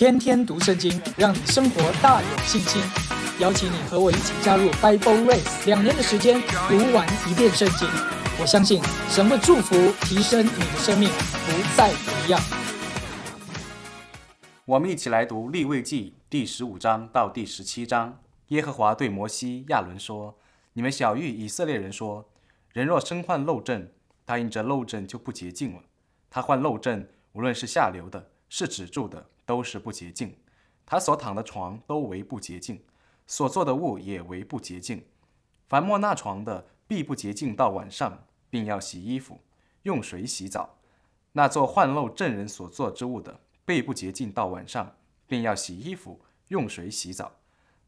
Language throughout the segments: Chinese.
天天读圣经，让你生活大有信心。邀请你和我一起加入 Bible Race，两年的时间读完一遍圣经。我相信神会祝福提升你的生命，不再一样。我们一起来读立位记第十五章到第十七章。耶和华对摩西、亚伦说：“你们小谕以色列人说，人若身患漏症，答应着漏症就不洁净了。他患漏症，无论是下流的，是止住的。”都是不洁净，他所躺的床都为不洁净，所做的物也为不洁净。凡莫那床的，必不洁净到晚上，并要洗衣服，用水洗澡。那做患漏证人所做之物的，必不洁净到晚上，并要洗衣服，用水洗澡。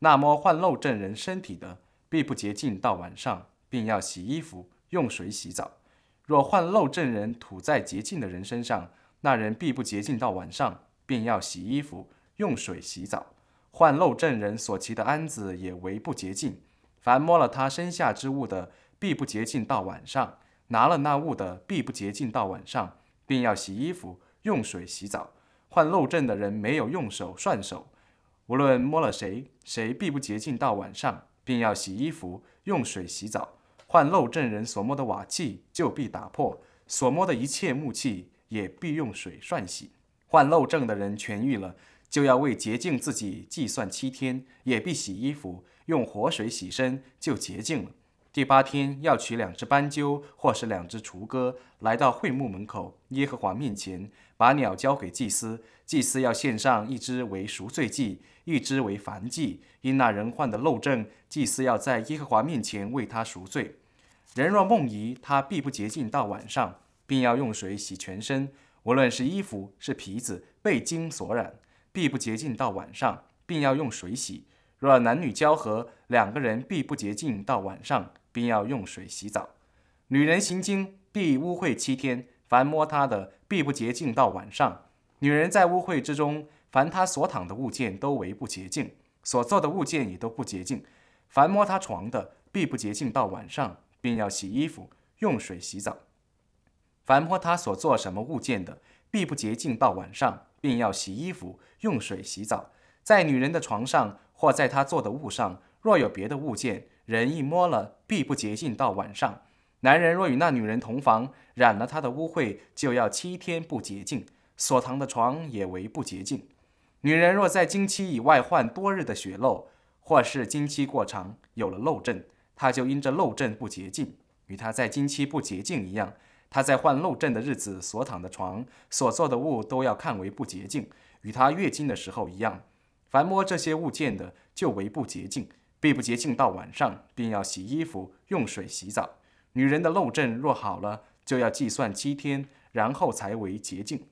那摸患漏证人身体的，必不洁净到晚上，并要洗衣服，用水洗澡。若患漏证人吐在洁净的人身上，那人必不洁净到晚上。便要洗衣服，用水洗澡。患漏证人所骑的鞍子也为不洁净。凡摸了他身下之物的，必不洁净到晚上；拿了那物的，必不洁净到晚上，便要洗衣服，用水洗澡。患漏证的人没有用手涮手，无论摸了谁，谁必不洁净到晚上，便要洗衣服，用水洗澡。患漏证人所摸的瓦器就必打破，所摸的一切木器也必用水涮洗。患漏症的人痊愈了，就要为洁净自己计算七天，也必洗衣服，用活水洗身，就洁净了。第八天要取两只斑鸠，或是两只雏鸽，来到会幕门口耶和华面前，把鸟交给祭司，祭司要献上一只为赎罪祭，一只为燔祭。因那人患的漏症，祭司要在耶和华面前为他赎罪。人若梦遗，他必不洁净到晚上，并要用水洗全身。无论是衣服是皮子被金所染，必不洁净到晚上，并要用水洗。若男女交合，两个人必不洁净到晚上，并要用水洗澡。女人行经必污秽七天，凡摸她的必不洁净到晚上。女人在污秽之中，凡她所躺的物件都为不洁净，所做的物件也都不洁净。凡摸她床的必不洁净到晚上，并要洗衣服，用水洗澡。凡摸他所做什么物件的，必不洁净到晚上，并要洗衣服，用水洗澡。在女人的床上或在她做的物上，若有别的物件，人一摸了，必不洁净到晚上。男人若与那女人同房，染了她的污秽，就要七天不洁净，所躺的床也为不洁净。女人若在经期以外患多日的血漏，或是经期过长有了漏症，她就因这漏症不洁净，与她在经期不洁净一样。他在患漏症的日子所躺的床、所做的物都要看为不洁净，与他月经的时候一样。凡摸这些物件的，就为不洁净，必不洁净到晚上，并要洗衣服，用水洗澡。女人的漏症若好了，就要计算七天，然后才为洁净。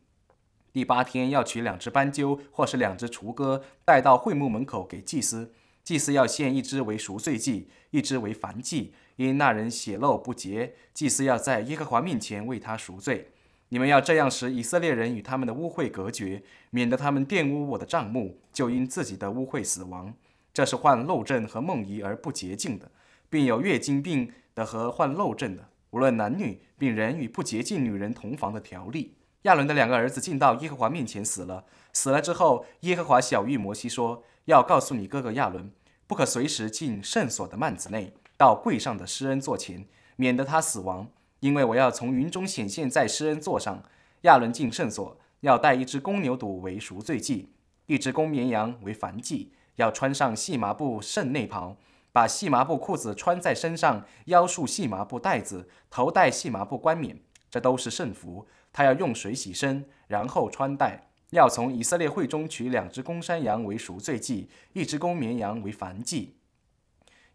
第八天要取两只斑鸠，或是两只雏鸽，带到会幕门口给祭司。祭司要献一只为赎罪祭，一只为燔祭。因那人血漏不洁，祭司要在耶和华面前为他赎罪。你们要这样使以色列人与他们的污秽隔绝，免得他们玷污我的帐幕，就因自己的污秽死亡。这是患漏症和梦遗而不洁净的，并有月经病的和患漏症的，无论男女，病人与不洁净女人同房的条例。亚伦的两个儿子进到耶和华面前死了。死了之后，耶和华小谕摩西说：“要告诉你哥哥亚伦，不可随时进圣所的幔子内。”到柜上的施恩座前，免得他死亡，因为我要从云中显现在施恩座上。亚伦进圣所，要带一只公牛犊为赎罪祭，一只公绵羊为燔祭，要穿上细麻布圣内袍，把细麻布裤子穿在身上，腰束细麻布带子，头戴细麻布冠冕，这都是圣服。他要用水洗身，然后穿戴。要从以色列会中取两只公山羊为赎罪祭，一只公绵羊为燔祭。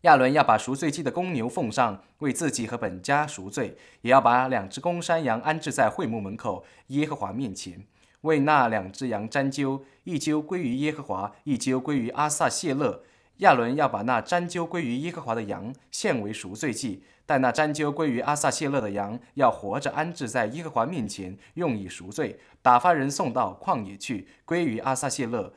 亚伦要把赎罪祭的公牛奉上，为自己和本家赎罪；也要把两只公山羊安置在会幕门口耶和华面前，为那两只羊占阄，一阄归于耶和华，一阄归于阿撒谢勒。亚伦要把那沾阄归于耶和华的羊献为赎罪祭，但那沾阄归于阿撒谢勒的羊要活着安置在耶和华面前，用以赎罪，打发人送到旷野去，归于阿撒谢勒。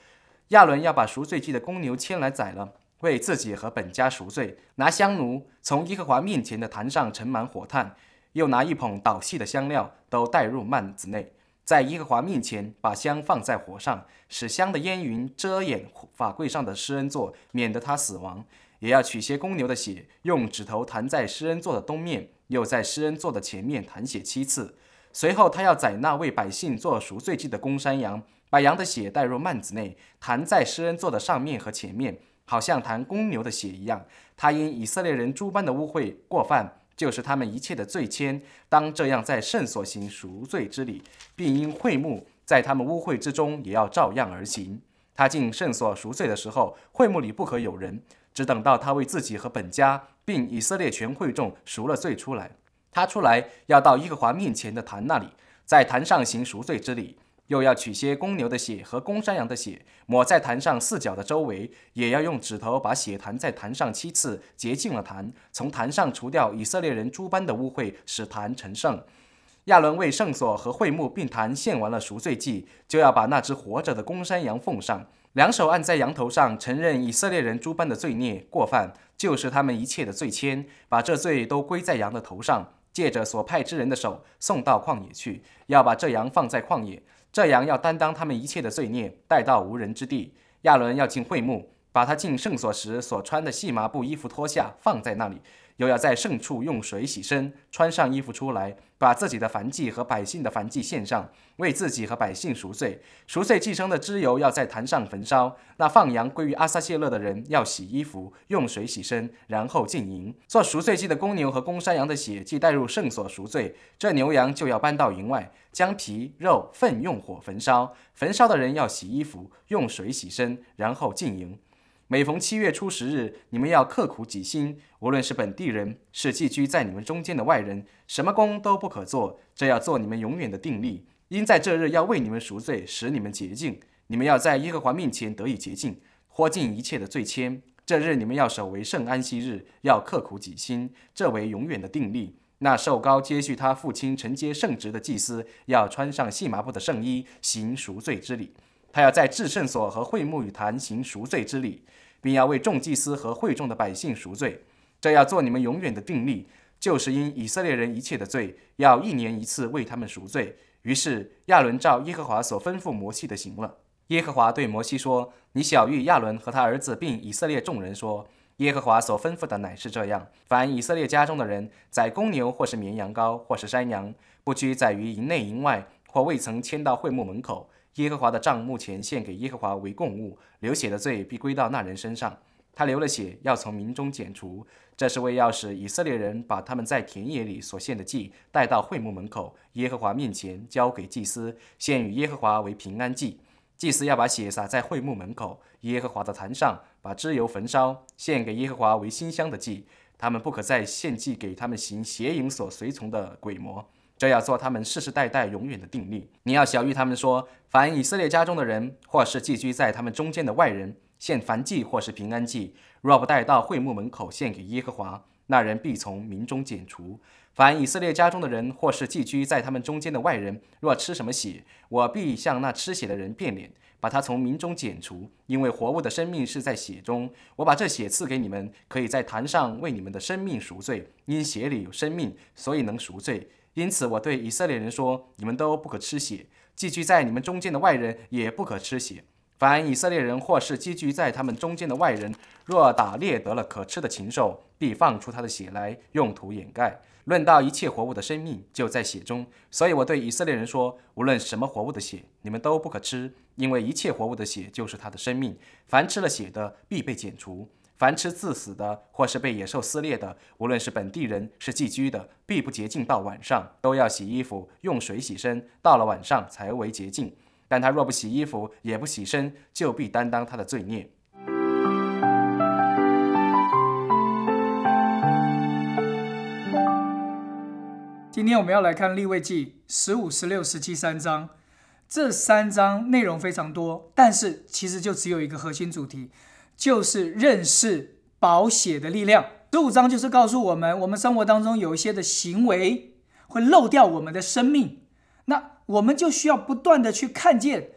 亚伦要把赎罪祭的公牛牵来宰了。为自己和本家赎罪，拿香炉从耶和华面前的坛上盛满火炭，又拿一捧捣细的香料，都带入幔子内，在耶和华面前把香放在火上，使香的烟云遮掩法柜上的施恩座，免得他死亡。也要取些公牛的血，用指头弹在施恩座的东面，又在施恩座的前面弹血七次。随后，他要宰那为百姓做赎罪祭的公山羊，把羊的血带入幔子内，弹在施恩座的上面和前面，好像弹公牛的血一样。他因以色列人诸般的污秽过犯，就是他们一切的罪愆，当这样在圣所行赎罪之礼，并因会幕在他们污秽之中，也要照样而行。他进圣所赎罪的时候，会幕里不可有人。只等到他为自己和本家，并以色列全会众赎了罪出来，他出来要到耶和华面前的坛那里，在坛上行赎罪之礼，又要取些公牛的血和公山羊的血，抹在坛上四角的周围，也要用指头把血弹在坛上七次，洁净了坛，从坛上除掉以色列人诸般的污秽，使坛成圣。亚伦为圣所和会幕并坛献完了赎罪祭，就要把那只活着的公山羊奉上。两手按在羊头上，承认以色列人诸般的罪孽过犯，就是他们一切的罪愆，把这罪都归在羊的头上，借着所派之人的手送到旷野去，要把这羊放在旷野，这羊要担当他们一切的罪孽，带到无人之地。亚伦要进会幕，把他进圣所时所穿的细麻布衣服脱下，放在那里。又要在圣处用水洗身，穿上衣服出来，把自己的燔祭和百姓的燔祭献上，为自己和百姓赎罪。赎罪寄生的脂油要在坛上焚烧。那放羊归于阿撒谢勒的人要洗衣服，用水洗身，然后进营。做赎罪祭的公牛和公山羊的血既带入圣所赎罪，这牛羊就要搬到营外，将皮肉粪用火焚烧。焚烧的人要洗衣服，用水洗身，然后进营。每逢七月初十日，你们要刻苦己心，无论是本地人，是寄居在你们中间的外人，什么工都不可做。这要做你们永远的定力，因在这日要为你们赎罪，使你们洁净。你们要在耶和华面前得以洁净，脱尽一切的罪愆。这日你们要守为圣安息日，要刻苦己心，这为永远的定力。那受高接续他父亲承接圣职的祭司，要穿上细麻布的圣衣，行赎罪之礼。他要在至圣所和会幕与坛行赎罪之礼。并要为众祭司和会众的百姓赎罪，这要做你们永远的定力，就是因以色列人一切的罪，要一年一次为他们赎罪。于是亚伦照耶和华所吩咐摩西的行了。耶和华对摩西说：“你小谕亚伦和他儿子，并以色列众人说：耶和华所吩咐的乃是这样：凡以色列家中的人宰公牛，或是绵羊羔，或是山羊，不拘宰于营内营外，或未曾迁到会幕门口。”耶和华的账目前献给耶和华为供物，流血的罪必归到那人身上。他流了血，要从民中剪除，这是为要使以色列人把他们在田野里所献的祭带到会幕门口，耶和华面前交给祭司，献与耶和华为平安祭。祭司要把血洒在会幕门口耶和华的坛上，把脂油焚烧，献给耶和华为馨香的祭。他们不可再献祭给他们行邪淫所随从的鬼魔。这要做他们世世代代永远的定力。你要小谕他们说：凡以色列家中的人，或是寄居在他们中间的外人，献燔祭或是平安祭，若不带到会幕门口献给耶和华，那人必从民中剪除。凡以色列家中的人，或是寄居在他们中间的外人，若吃什么血，我必向那吃血的人变脸，把他从民中剪除。因为活物的生命是在血中，我把这血赐给你们，可以在坛上为你们的生命赎罪。因血里有生命，所以能赎罪。因此，我对以色列人说：你们都不可吃血，寄居在你们中间的外人也不可吃血。凡以色列人或是寄居在他们中间的外人，若打猎得了可吃的禽兽，必放出他的血来，用土掩盖。论到一切活物的生命，就在血中。所以我对以色列人说：无论什么活物的血，你们都不可吃，因为一切活物的血就是他的生命。凡吃了血的，必被剪除。凡吃自死的，或是被野兽撕裂的，无论是本地人是寄居的，必不洁净到晚上，都要洗衣服，用水洗身，到了晚上才为洁净。但他若不洗衣服，也不洗身，就必担当他的罪孽。今天我们要来看立位记十五、十六、十七三章，这三章内容非常多，但是其实就只有一个核心主题。就是认识保险的力量。十五章就是告诉我们，我们生活当中有一些的行为会漏掉我们的生命，那我们就需要不断的去看见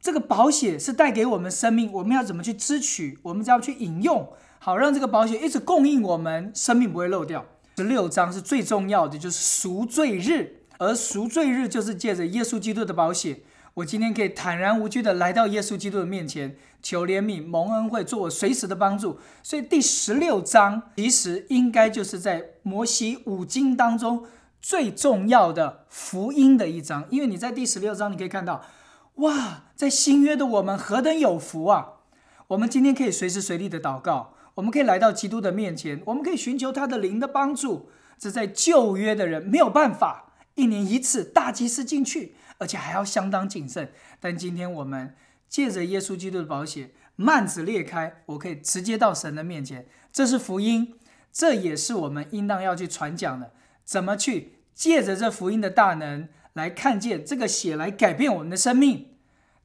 这个保险是带给我们生命，我们要怎么去支取，我们就要去引用，好让这个保险一直供应我们生命不会漏掉。十六章是最重要的，就是赎罪日。而赎罪日就是借着耶稣基督的保险，我今天可以坦然无惧的来到耶稣基督的面前，求怜悯、蒙恩惠，做我随时的帮助。所以第十六章其实应该就是在摩西五经当中最重要的福音的一章，因为你在第十六章你可以看到，哇，在新约的我们何等有福啊！我们今天可以随时随地的祷告，我们可以来到基督的面前，我们可以寻求他的灵的帮助。这在旧约的人没有办法。一年一次大祭司进去，而且还要相当谨慎。但今天我们借着耶稣基督的保险，幔子裂开，我可以直接到神的面前。这是福音，这也是我们应当要去传讲的。怎么去借着这福音的大能来看见这个血来改变我们的生命？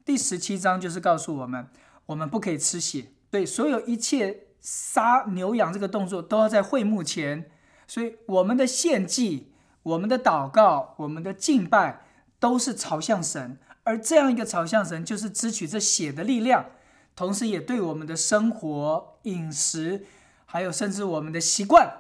第十七章就是告诉我们，我们不可以吃血，对所有一切杀牛羊这个动作都要在会幕前。所以我们的献祭。我们的祷告，我们的敬拜，都是朝向神，而这样一个朝向神，就是支取这血的力量，同时也对我们的生活、饮食，还有甚至我们的习惯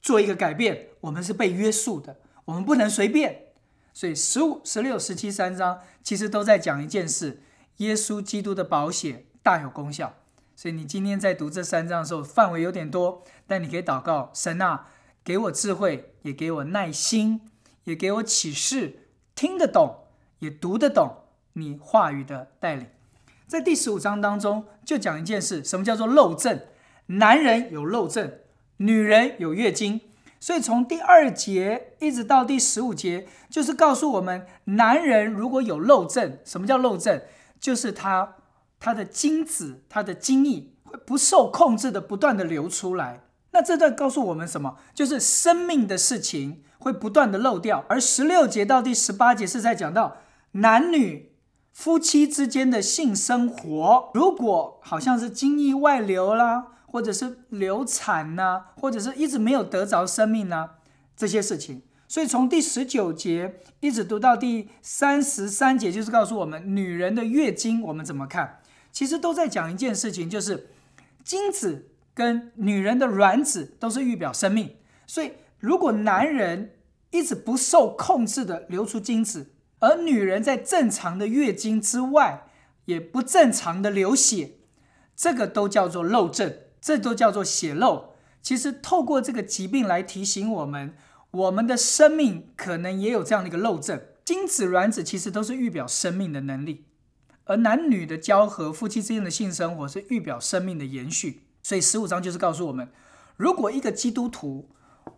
做一个改变。我们是被约束的，我们不能随便。所以十五、十六、十七三章其实都在讲一件事：耶稣基督的保险大有功效。所以你今天在读这三章的时候，范围有点多，但你可以祷告神啊。给我智慧，也给我耐心，也给我启示，听得懂，也读得懂你话语的带领。在第十五章当中，就讲一件事：什么叫做漏症？男人有漏症，女人有月经。所以从第二节一直到第十五节，就是告诉我们，男人如果有漏症，什么叫漏症？就是他他的精子、他的精液会不受控制的不断的流出来。那这段告诉我们什么？就是生命的事情会不断的漏掉。而十六节到第十八节是在讲到男女夫妻之间的性生活，如果好像是精液外流啦，或者是流产呐，或者是一直没有得着生命呢，这些事情。所以从第十九节一直读到第三十三节，就是告诉我们女人的月经我们怎么看？其实都在讲一件事情，就是精子。跟女人的卵子都是预表生命，所以如果男人一直不受控制的流出精子，而女人在正常的月经之外也不正常的流血，这个都叫做漏症，这都叫做血漏。其实透过这个疾病来提醒我们，我们的生命可能也有这样的一个漏症。精子、卵子其实都是预表生命的能力，而男女的交合、夫妻之间的性生活是预表生命的延续。所以十五章就是告诉我们，如果一个基督徒，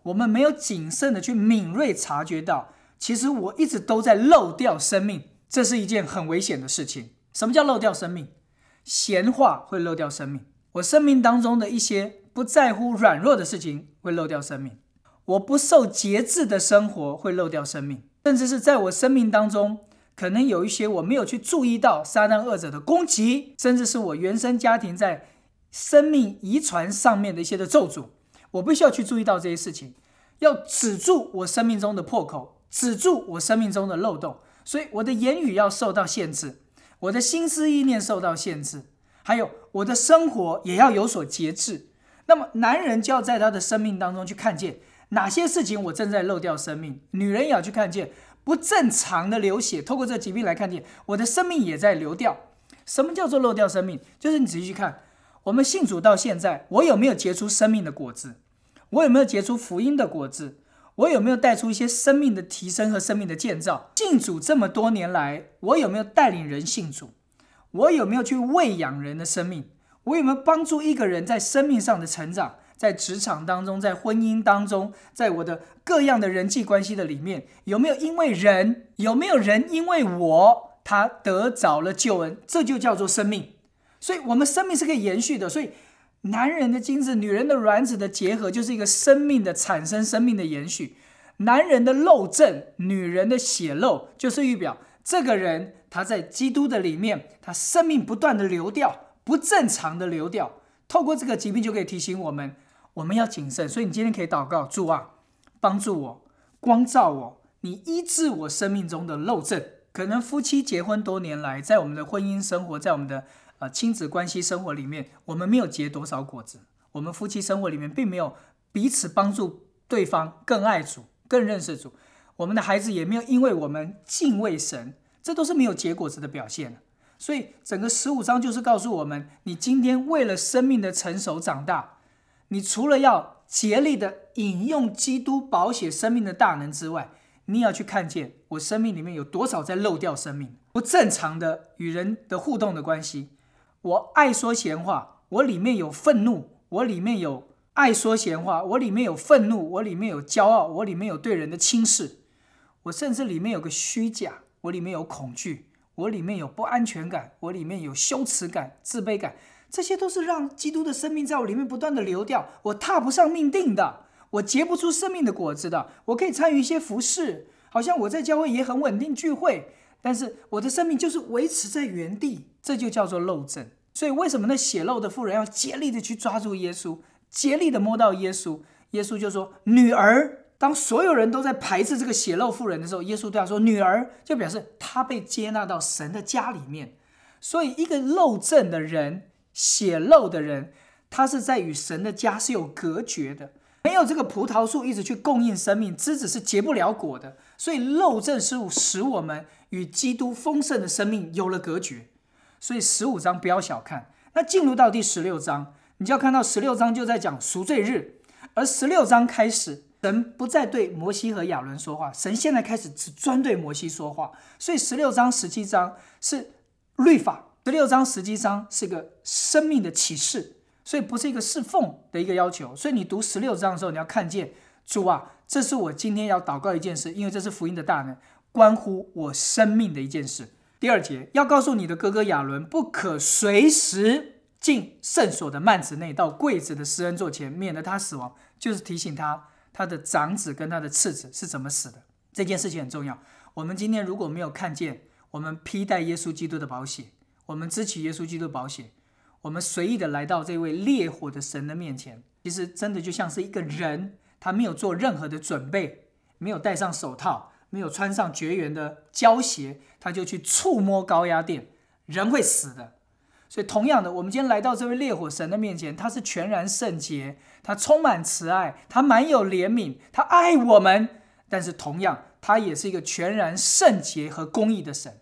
我们没有谨慎的去敏锐察觉到，其实我一直都在漏掉生命，这是一件很危险的事情。什么叫漏掉生命？闲话会漏掉生命。我生命当中的一些不在乎软弱的事情会漏掉生命。我不受节制的生活会漏掉生命，甚至是在我生命当中，可能有一些我没有去注意到撒旦恶者的攻击，甚至是我原生家庭在。生命遗传上面的一些的咒诅，我必须要去注意到这些事情，要止住我生命中的破口，止住我生命中的漏洞。所以我的言语要受到限制，我的心思意念受到限制，还有我的生活也要有所节制。那么男人就要在他的生命当中去看见哪些事情我正在漏掉生命，女人也要去看见不正常的流血，透过这疾病来看见我的生命也在流掉。什么叫做漏掉生命？就是你仔细去看。我们信主到现在，我有没有结出生命的果子？我有没有结出福音的果子？我有没有带出一些生命的提升和生命的建造？信主这么多年来，我有没有带领人信主？我有没有去喂养人的生命？我有没有帮助一个人在生命上的成长？在职场当中，在婚姻当中，在我的各样的人际关系的里面，有没有因为人？有没有人因为我他得着了救恩？这就叫做生命。所以，我们生命是可以延续的。所以，男人的精子、女人的卵子的结合，就是一个生命的产生、生命的延续。男人的漏症，女人的血漏，就是预表这个人他在基督的里面，他生命不断的流掉，不正常的流掉。透过这个疾病，就可以提醒我们，我们要谨慎。所以，你今天可以祷告，主啊，帮助我，光照我，你医治我生命中的漏症。可能夫妻结婚多年来，在我们的婚姻生活，在我们的亲子关系生活里面，我们没有结多少果子。我们夫妻生活里面，并没有彼此帮助对方更爱主、更认识主。我们的孩子也没有因为我们敬畏神，这都是没有结果子的表现。所以整个十五章就是告诉我们：你今天为了生命的成熟长大，你除了要竭力的引用基督保险生命的大能之外，你也要去看见我生命里面有多少在漏掉生命、不正常的与人的互动的关系。我爱说闲话，我里面有愤怒，我里面有爱说闲话，我里面有愤怒，我里面有骄傲，我里面有对人的轻视，我甚至里面有个虚假，我里面有恐惧，我里面有不安全感，我里面有羞耻感、自卑感。这些都是让基督的生命在我里面不断的流掉，我踏不上命定的，我结不出生命的果子的。我可以参与一些服饰，好像我在教会也很稳定聚会，但是我的生命就是维持在原地，这就叫做漏症。所以为什么那血漏的妇人要竭力的去抓住耶稣，竭力的摸到耶稣？耶稣就说：“女儿。”当所有人都在排斥这个血漏妇人的时候，耶稣对他说：“女儿。”就表示他被接纳到神的家里面。所以一个漏症的人。血漏的人，他是在与神的家是有隔绝的，没有这个葡萄树一直去供应生命，枝子是结不了果的。所以漏症是使我们与基督丰盛的生命有了隔绝。所以十五章不要小看。那进入到第十六章，你就要看到十六章就在讲赎罪日，而十六章开始，神不再对摩西和亚伦说话，神现在开始只专对摩西说话。所以十六章、十七章是律法。十六章十七章是个生命的启示，所以不是一个侍奉的一个要求。所以你读十六章的时候，你要看见主啊，这是我今天要祷告一件事，因为这是福音的大能，关乎我生命的一件事。第二节要告诉你的哥哥亚伦，不可随时进圣所的幔子内，到柜子的施恩座前，免得他死亡。就是提醒他，他的长子跟他的次子是怎么死的。这件事情很重要。我们今天如果没有看见，我们披戴耶稣基督的宝血。我们支起耶稣基督保险，我们随意的来到这位烈火的神的面前，其实真的就像是一个人，他没有做任何的准备，没有戴上手套，没有穿上绝缘的胶鞋，他就去触摸高压电，人会死的。所以，同样的，我们今天来到这位烈火神的面前，他是全然圣洁，他充满慈爱，他满有怜悯，他爱我们，但是同样，他也是一个全然圣洁和公义的神。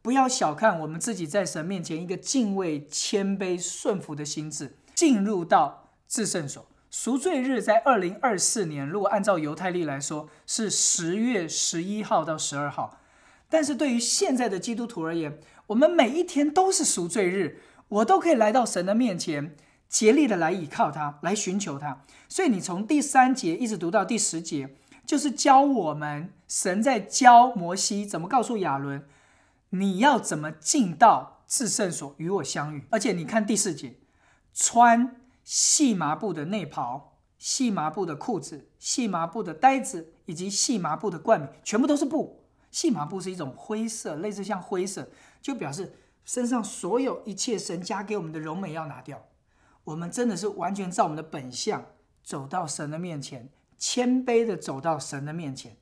不要小看我们自己在神面前一个敬畏、谦卑、顺服的心智，进入到至圣所赎罪日，在二零二四年，如果按照犹太历来说，是十月十一号到十二号。但是对于现在的基督徒而言，我们每一天都是赎罪日，我都可以来到神的面前，竭力的来倚靠他，来寻求他。所以你从第三节一直读到第十节，就是教我们神在教摩西怎么告诉亚伦。你要怎么进到至圣所与我相遇？而且你看第四节，穿细麻布的内袍、细麻布的裤子、细麻布的带子以及细麻布的冠冕，全部都是布。细麻布是一种灰色，类似像灰色，就表示身上所有一切神加给我们的荣美要拿掉。我们真的是完全照我们的本相走到神的面前，谦卑的走到神的面前，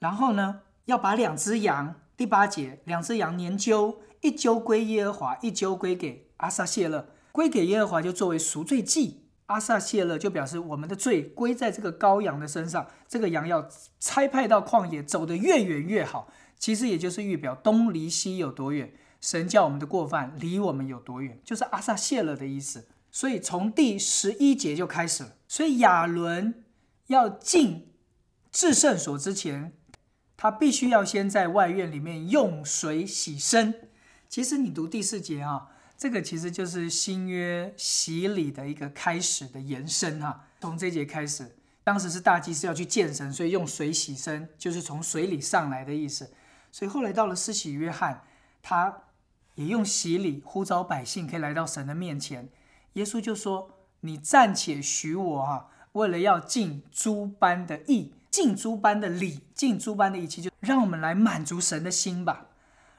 然后呢，要把两只羊。第八节，两只羊年揪，一揪归耶和华，一揪归给阿撒谢勒，归给耶和华就作为赎罪祭。阿撒谢勒就表示我们的罪归在这个羔羊的身上，这个羊要差派到旷野，走得越远越好。其实也就是预表东离西有多远，神叫我们的过犯离我们有多远，就是阿撒谢勒的意思。所以从第十一节就开始了。所以亚伦要进至圣所之前。他必须要先在外院里面用水洗身。其实你读第四节啊，这个其实就是新约洗礼的一个开始的延伸哈。从这节开始，当时是大祭司要去见神，所以用水洗身，就是从水里上来的意思。所以后来到了施洗约翰，他也用洗礼呼召百姓可以来到神的面前。耶稣就说：“你暂且许我哈，为了要尽诸般的义。”尽诸般的礼，尽诸般的义气，就让我们来满足神的心吧。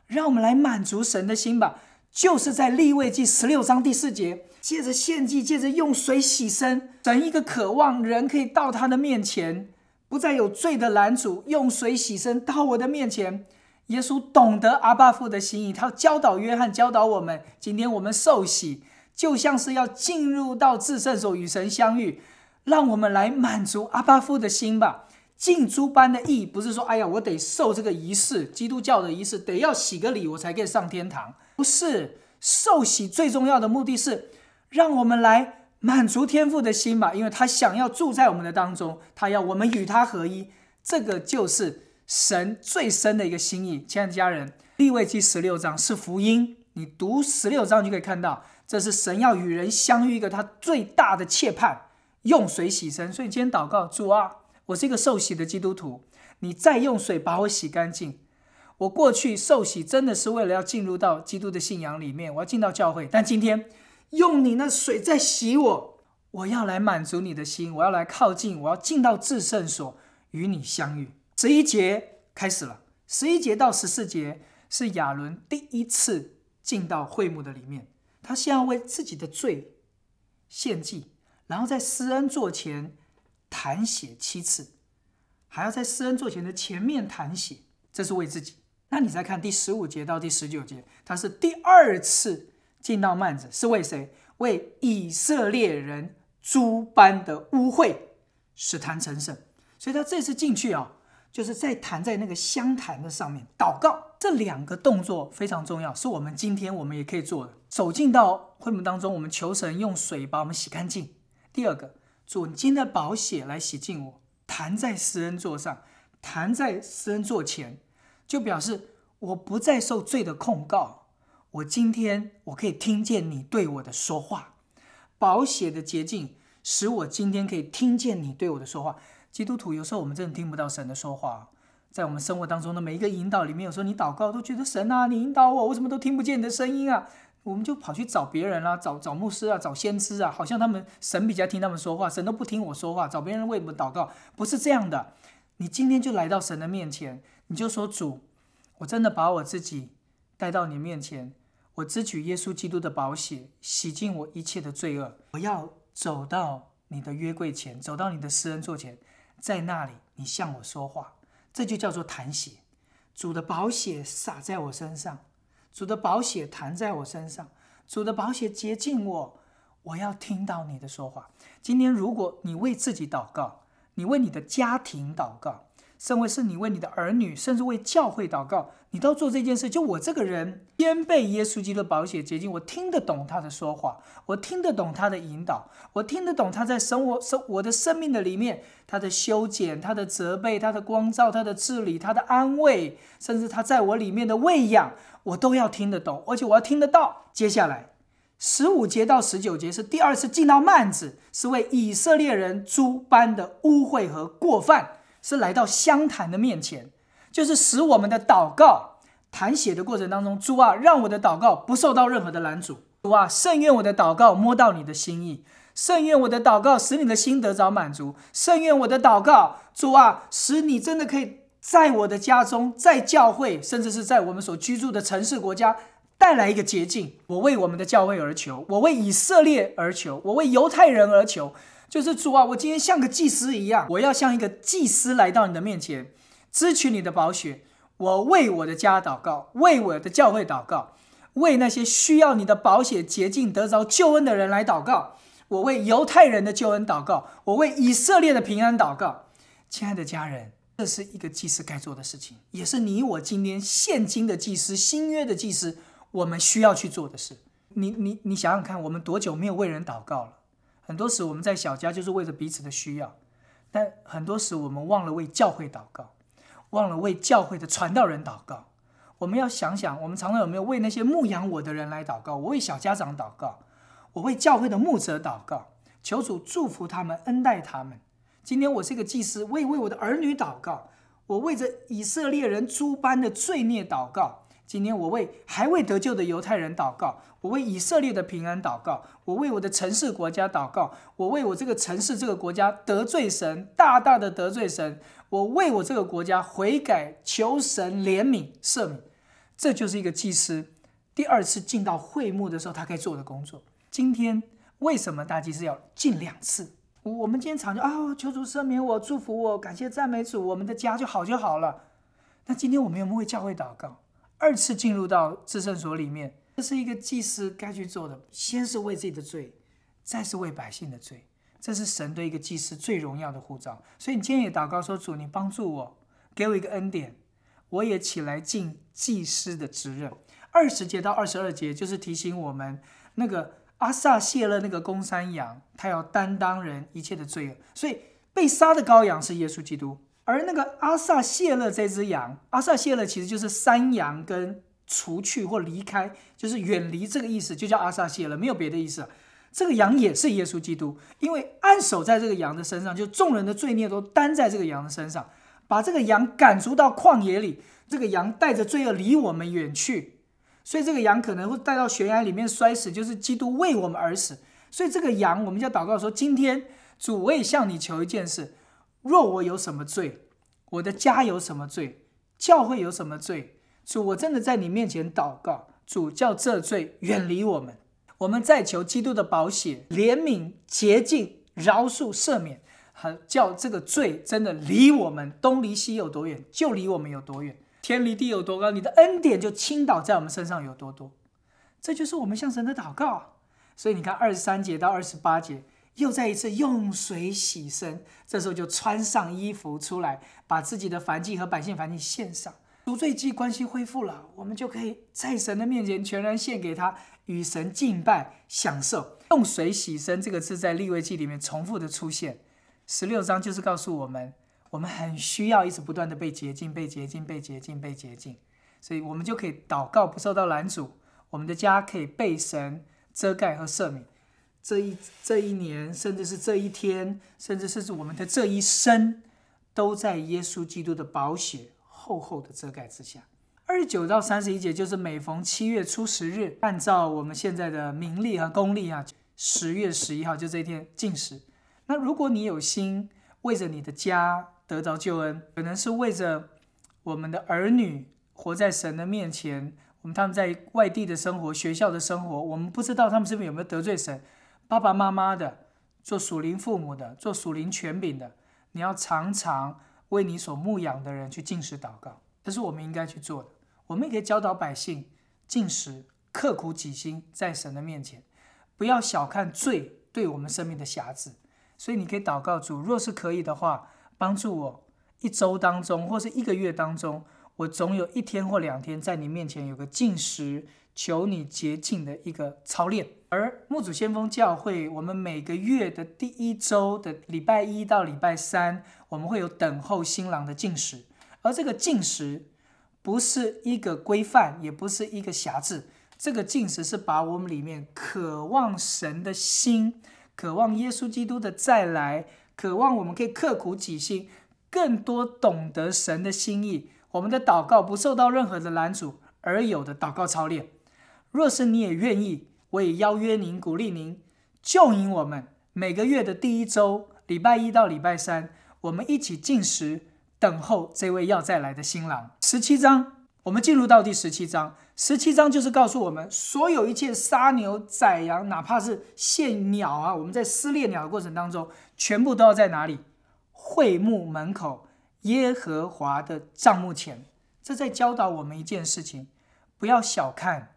让我们来满足神的心吧。就是在立位记十六章第四节，借着献祭，借着用水洗身，神一个渴望人可以到他的面前，不再有罪的拦阻，用水洗身到我的面前。耶稣懂得阿爸父的心意，他教导约翰，教导我们。今天我们受洗，就像是要进入到至圣所与神相遇。让我们来满足阿爸父的心吧。尽诸般的义，不是说哎呀，我得受这个仪式，基督教的仪式，得要洗个礼，我才可以上天堂。不是，受洗最重要的目的是让我们来满足天父的心吧，因为他想要住在我们的当中，他要我们与他合一，这个就是神最深的一个心意。亲爱的家人，利未记十六章是福音，你读十六章就可以看到，这是神要与人相遇一个他最大的切盼，用水洗身。所以今天祷告，主啊。我是一个受洗的基督徒，你再用水把我洗干净。我过去受洗真的是为了要进入到基督的信仰里面，我要进到教会。但今天用你那水在洗我，我要来满足你的心，我要来靠近，我要进到至圣所与你相遇。十一节开始了，十一节到十四节是亚伦第一次进到会幕的里面，他先要为自己的罪献祭，然后在施恩座前。弹血七次，还要在施恩座前的前面弹血，这是为自己。那你再看第十五节到第十九节，他是第二次进到幔子，是为谁？为以色列人诸般的污秽使坛成圣。所以他这次进去啊，就是在弹在那个香坛的上面祷告。这两个动作非常重要，是我们今天我们也可以做的。走进到会幕当中，我们求神用水把我们洗干净。第二个。主金的宝血来洗净我，弹在施恩座上，弹在施恩座前，就表示我不再受罪的控告。我今天我可以听见你对我的说话，宝血的洁净使我今天可以听见你对我的说话。基督徒有时候我们真的听不到神的说话，在我们生活当中的每一个引导里面，有时候你祷告都觉得神啊，你引导我，我怎么都听不见你的声音啊？我们就跑去找别人啦，找找牧师啊，找先知啊，好像他们神比较听他们说话，神都不听我说话。找别人为我们祷告，不是这样的。你今天就来到神的面前，你就说主，我真的把我自己带到你面前，我支取耶稣基督的宝血，洗净我一切的罪恶。我要走到你的约柜前，走到你的施恩座前，在那里你向我说话，这就叫做弹血。主的宝血洒在我身上。主的宝血弹在我身上，主的宝血接近我。我要听到你的说话。今天，如果你为自己祷告，你为你的家庭祷告。甚至是你为你的儿女，甚至为教会祷告，你都做这件事。就我这个人，先被耶稣基督的宝血洁净，我听得懂他的说话，我听得懂他的引导，我听得懂他在生活、生我的生命的里面，他的修剪、他的责备、他的光照、他的治理、他的安慰，甚至他在我里面的喂养，我都要听得懂，而且我要听得到。接下来十五节到十九节是第二次进到幔子，是为以色列人诸般的污秽和过犯。是来到香坛的面前，就是使我们的祷告弹血的过程当中，主啊，让我的祷告不受到任何的拦阻。主啊，甚愿我的祷告摸到你的心意，甚愿我的祷告使你的心得着满足，甚愿我的祷告，主啊，使你真的可以在我的家中，在教会，甚至是在我们所居住的城市国家带来一个捷径。我为我们的教会而求，我为以色列而求，我为犹太人而求。就是主啊，我今天像个祭司一样，我要像一个祭司来到你的面前，支取你的宝血。我为我的家祷告，为我的教会祷告，为那些需要你的宝血洁净得着救恩的人来祷告。我为犹太人的救恩祷告，我为以色列的平安祷告。亲爱的家人，这是一个祭司该做的事情，也是你我今天现今的祭司、新约的祭司，我们需要去做的事。你你你想想看，我们多久没有为人祷告了？很多时我们在小家就是为着彼此的需要，但很多时我们忘了为教会祷告，忘了为教会的传道人祷告。我们要想想，我们常常有没有为那些牧养我的人来祷告？我为小家长祷告，我为教会的牧者祷告，求主祝福他们，恩待他们。今天我是一个祭司，我也为我的儿女祷告，我为着以色列人诸般的罪孽祷告。今天我为还未得救的犹太人祷告，我为以色列的平安祷告，我为我的城市国家祷告，我为我这个城市这个国家得罪神，大大的得罪神，我为我这个国家悔改，求神怜悯赦免。这就是一个祭司第二次进到会幕的时候他该做的工作。今天为什么大祭司要进两次？我们今天常就啊，求主赦免我，祝福我，感谢赞美主，我们的家就好就好了。那今天我们有没有为教会祷告？二次进入到至圣所里面，这是一个祭司该去做的。先是为自己的罪，再是为百姓的罪。这是神对一个祭司最荣耀的护照。所以你今天也祷告说：“主，你帮助我，给我一个恩典，我也起来尽祭司的职任。”二十节到二十二节就是提醒我们，那个阿萨谢勒那个公山羊，他要担当人一切的罪恶。所以被杀的羔羊是耶稣基督，而那个阿萨谢勒这只羊，阿萨谢勒其实就是山羊跟除去或离开，就是远离这个意思，就叫阿萨谢勒，没有别的意思。这个羊也是耶稣基督，因为按手在这个羊的身上，就众人的罪孽都担在这个羊的身上，把这个羊赶逐到旷野里，这个羊带着罪恶离我们远去。所以这个羊可能会带到悬崖里面摔死，就是基督为我们而死。所以这个羊，我们就祷告说：今天主，我也向你求一件事：若我有什么罪，我的家有什么罪，教会有什么罪，主，我真的在你面前祷告，主叫这罪远离我们。我们在求基督的宝血、怜悯、洁净、饶恕、赦免，和叫这个罪真的离我们东离西有多远，就离我们有多远。天离地有多高，你的恩典就倾倒在我们身上有多多，这就是我们向神的祷告。所以你看，二十三节到二十八节，又再一次用水洗身，这时候就穿上衣服出来，把自己的凡祭和百姓凡祭献上，赎罪祭关系恢复了，我们就可以在神的面前全然献给他，与神敬拜享受。用水洗身这个字在立位记里面重复的出现，十六章就是告诉我们。我们很需要一直不断的被洁净、被洁净、被洁净、被洁净，所以我们就可以祷告不受到拦阻，我们的家可以被神遮盖和赦免。这一这一年，甚至是这一天，甚至是我们的这一生，都在耶稣基督的宝血厚厚的遮盖之下。二十九到三十一节就是每逢七月初十日，按照我们现在的民历和公历啊，十月十一号就这一天进食。那如果你有心为着你的家，得着救恩，可能是为着我们的儿女活在神的面前。我们他们在外地的生活、学校的生活，我们不知道他们是不是有没有得罪神。爸爸妈妈的，做属灵父母的，做属灵权柄的，你要常常为你所牧养的人去进食祷告，这是我们应该去做的。我们也可以教导百姓进食，刻苦己心，在神的面前，不要小看罪对我们生命的瑕疵。所以你可以祷告主，若是可以的话。帮助我一周当中，或是一个月当中，我总有一天或两天在你面前有个进食，求你洁净的一个操练。而木主先锋教会，我们每个月的第一周的礼拜一到礼拜三，我们会有等候新郎的进食。而这个进食不是一个规范，也不是一个辖制，这个进食是把我们里面渴望神的心，渴望耶稣基督的再来。渴望我们可以刻苦己心，更多懂得神的心意。我们的祷告不受到任何的拦阻，而有的祷告操练。若是你也愿意，我也邀约您，鼓励您，就引我们每个月的第一周，礼拜一到礼拜三，我们一起进食，等候这位要再来的新郎。十七章，我们进入到第十七章。十七章就是告诉我们，所有一切杀牛宰羊，哪怕是献鸟啊，我们在撕裂鸟的过程当中，全部都要在哪里？会幕门口，耶和华的帐幕前。这在教导我们一件事情：不要小看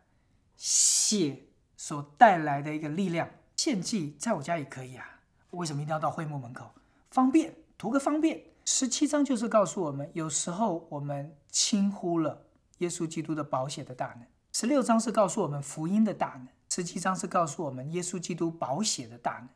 血所带来的一个力量。献祭在我家也可以啊，为什么一定要到会幕门口？方便，图个方便。十七章就是告诉我们，有时候我们轻忽了。耶稣基督的保险的大能，十六章是告诉我们福音的大能，十七章是告诉我们耶稣基督保险的大能。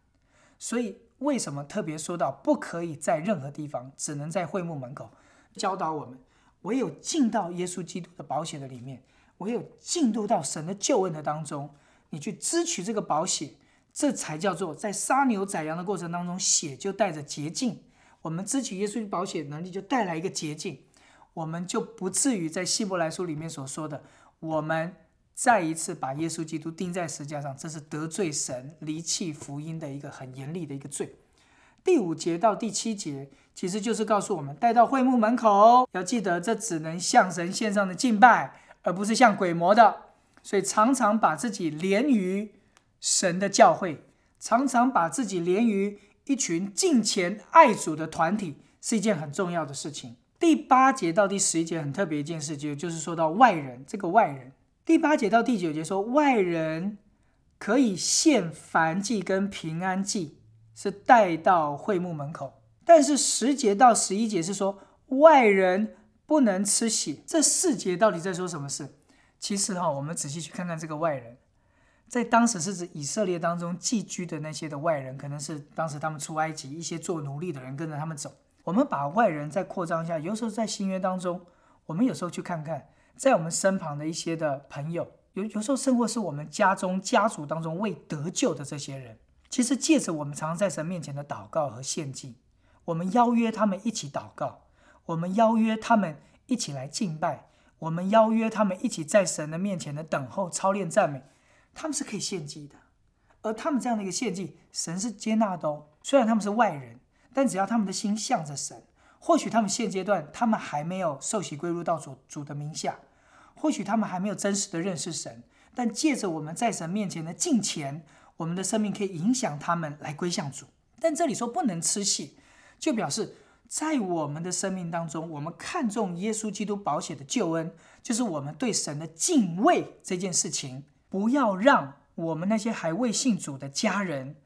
所以，为什么特别说到不可以在任何地方，只能在会幕门口教导我们？唯有进到耶稣基督的保险的里面，唯有进入到神的救恩的当中，你去支取这个保险，这才叫做在杀牛宰羊的过程当中，血就带着洁净。我们支取耶稣的保险能力，就带来一个洁净。我们就不至于在希伯来书里面所说的，我们再一次把耶稣基督钉在石架上，这是得罪神、离弃福音的一个很严厉的一个罪。第五节到第七节，其实就是告诉我们，带到会幕门口，要记得这只能向神献上的敬拜，而不是向鬼魔的。所以常常把自己连于神的教会，常常把自己连于一群敬虔爱主的团体，是一件很重要的事情。第八节到第十一节很特别一件事，就就是说到外人这个外人。第八节到第九节说外人可以献燔祭跟平安祭，是带到会幕门口，但是十节到十一节是说外人不能吃血。这四节到底在说什么事？其实哈，我们仔细去看看这个外人，在当时是指以色列当中寄居的那些的外人，可能是当时他们出埃及一些做奴隶的人跟着他们走。我们把外人再扩张一下，有时候在新约当中，我们有时候去看看，在我们身旁的一些的朋友，有有时候甚或是我们家中家族当中未得救的这些人，其实借着我们常常在神面前的祷告和献祭，我们邀约他们一起祷告，我们邀约他们一起来敬拜。我们邀约他们一起在神的面前的等候、操练赞美，他们是可以献祭的，而他们这样的一个献祭，神是接纳的哦。虽然他们是外人，但只要他们的心向着神，或许他们现阶段他们还没有受洗归入到主主的名下，或许他们还没有真实的认识神，但借着我们在神面前的敬虔，我们的生命可以影响他们来归向主。但这里说不能吃血，就表示。在我们的生命当中，我们看重耶稣基督保险的救恩，就是我们对神的敬畏这件事情。不要让我们那些还未信主的家人，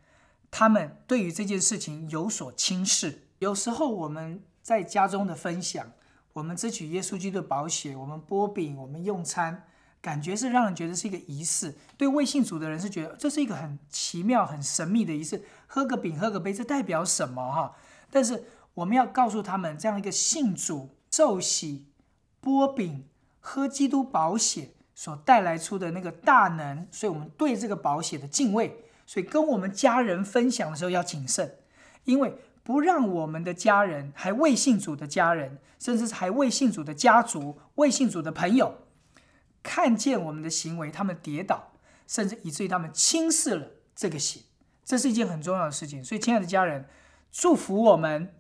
他们对于这件事情有所轻视。有时候我们在家中的分享，我们支取耶稣基督的保险，我们剥饼，我们用餐，感觉是让人觉得是一个仪式。对未信主的人是觉得这是一个很奇妙、很神秘的仪式，喝个饼，喝个杯，这代表什么？哈，但是。我们要告诉他们，这样一个信主、受洗、剥饼、喝基督宝血所带来出的那个大能，所以我们对这个宝血的敬畏，所以跟我们家人分享的时候要谨慎，因为不让我们的家人还未信主的家人，甚至是还未信主的家族、未信主的朋友，看见我们的行为，他们跌倒，甚至以至于他们轻视了这个血，这是一件很重要的事情。所以，亲爱的家人，祝福我们。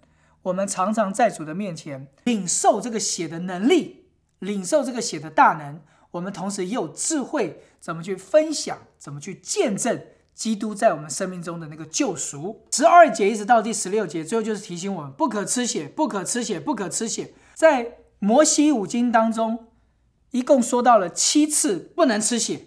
我们常常在主的面前领受这个血的能力，领受这个血的大能。我们同时也有智慧，怎么去分享，怎么去见证基督在我们生命中的那个救赎。十二节一直到第十六节，最后就是提醒我们不可吃血，不可吃血，不可吃血。在摩西五经当中，一共说到了七次不能吃血，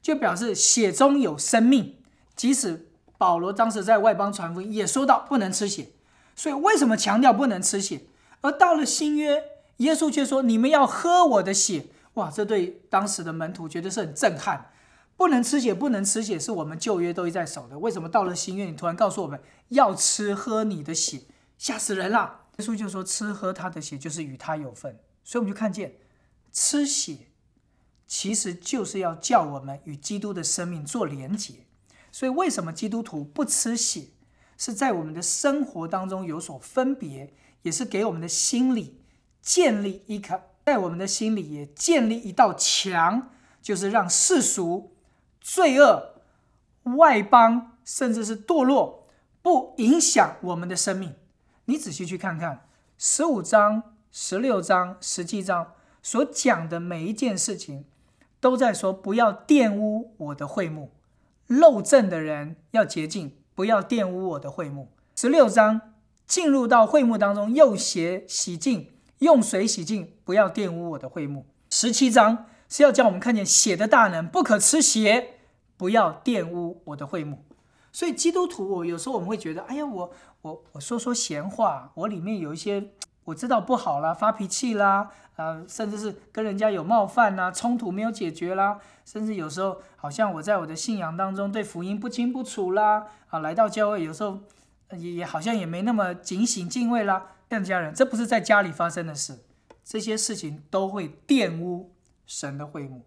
就表示血中有生命。即使保罗当时在外邦传福音，也说到不能吃血。所以，为什么强调不能吃血？而到了新约，耶稣却说：“你们要喝我的血。”哇，这对当时的门徒绝对是很震撼。不能吃血，不能吃血，是我们旧约都一在守的。为什么到了新约，你突然告诉我们要吃喝你的血？吓死人了！耶稣就说：“吃喝他的血，就是与他有份。”所以我们就看见，吃血其实就是要叫我们与基督的生命做连结。所以，为什么基督徒不吃血？是在我们的生活当中有所分别，也是给我们的心里建立一颗，在我们的心里也建立一道墙，就是让世俗、罪恶、外邦，甚至是堕落，不影响我们的生命。你仔细去看看十五章、十六章、十七章所讲的每一件事情，都在说不要玷污我的会幕，漏正的人要洁净。不要玷污我的会幕。十六章进入到会幕当中，用血洗净，用水洗净，不要玷污我的会幕。十七章是要叫我们看见血的大能，不可吃血，不要玷污我的会幕。所以基督徒，我有时候我们会觉得，哎呀，我我我说说闲话，我里面有一些我知道不好啦，发脾气啦，呃，甚至是跟人家有冒犯啦，冲突没有解决啦，甚至有时候好像我在我的信仰当中对福音不清不楚啦。啊，来到教会有时候也也好像也没那么警醒敬畏啦。样家人，这不是在家里发生的事，这些事情都会玷污神的会幕。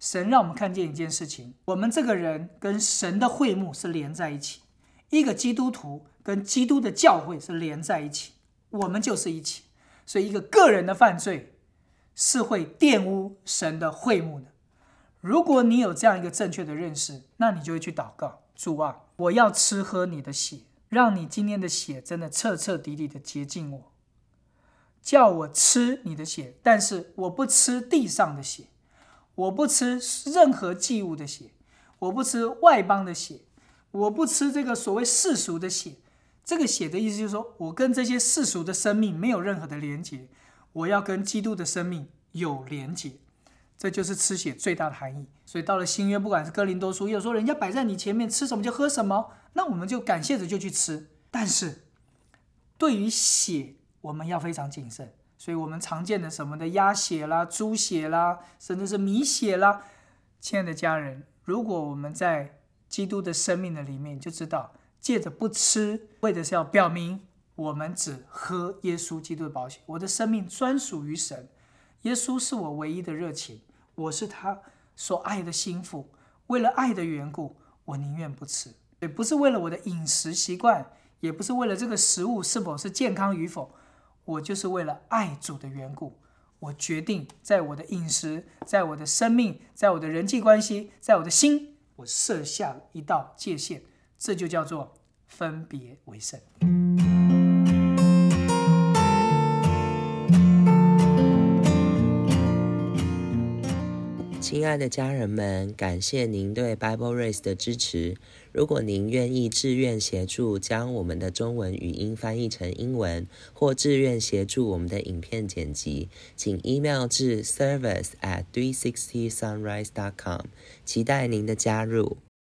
神让我们看见一件事情：我们这个人跟神的会幕是连在一起，一个基督徒跟基督的教会是连在一起，我们就是一起。所以，一个个人的犯罪是会玷污神的会幕的。如果你有这样一个正确的认识，那你就会去祷告。主啊，我要吃喝你的血，让你今天的血真的彻彻底底的洁净我。叫我吃你的血，但是我不吃地上的血，我不吃任何祭物的血，我不吃外邦的血，我不吃这个所谓世俗的血。这个血的意思就是说，我跟这些世俗的生命没有任何的连结，我要跟基督的生命有连结。这就是吃血最大的含义。所以到了新约，不管是哥林多书，有时候人家摆在你前面，吃什么就喝什么，那我们就感谢着就去吃。但是对于血，我们要非常谨慎。所以我们常见的什么的鸭血啦、猪血啦，甚至是米血啦，亲爱的家人，如果我们在基督的生命的里面，就知道借着不吃，为的是要表明我们只喝耶稣基督的宝血，我的生命专属于神，耶稣是我唯一的热情，我是他所爱的心腹。为了爱的缘故，我宁愿不吃，也不是为了我的饮食习惯，也不是为了这个食物是否是健康与否。我就是为了爱主的缘故，我决定在我的饮食，在我的生命，在我的人际关系，在我的心，我设下了一道界限，这就叫做分别为圣。亲爱的家人们，感谢您对 Bible Race 的支持。如果您愿意自愿协助将我们的中文语音翻译成英文，或自愿协助我们的影片剪辑，请 email 至 service at three sixty sunrise dot com，期待您的加入。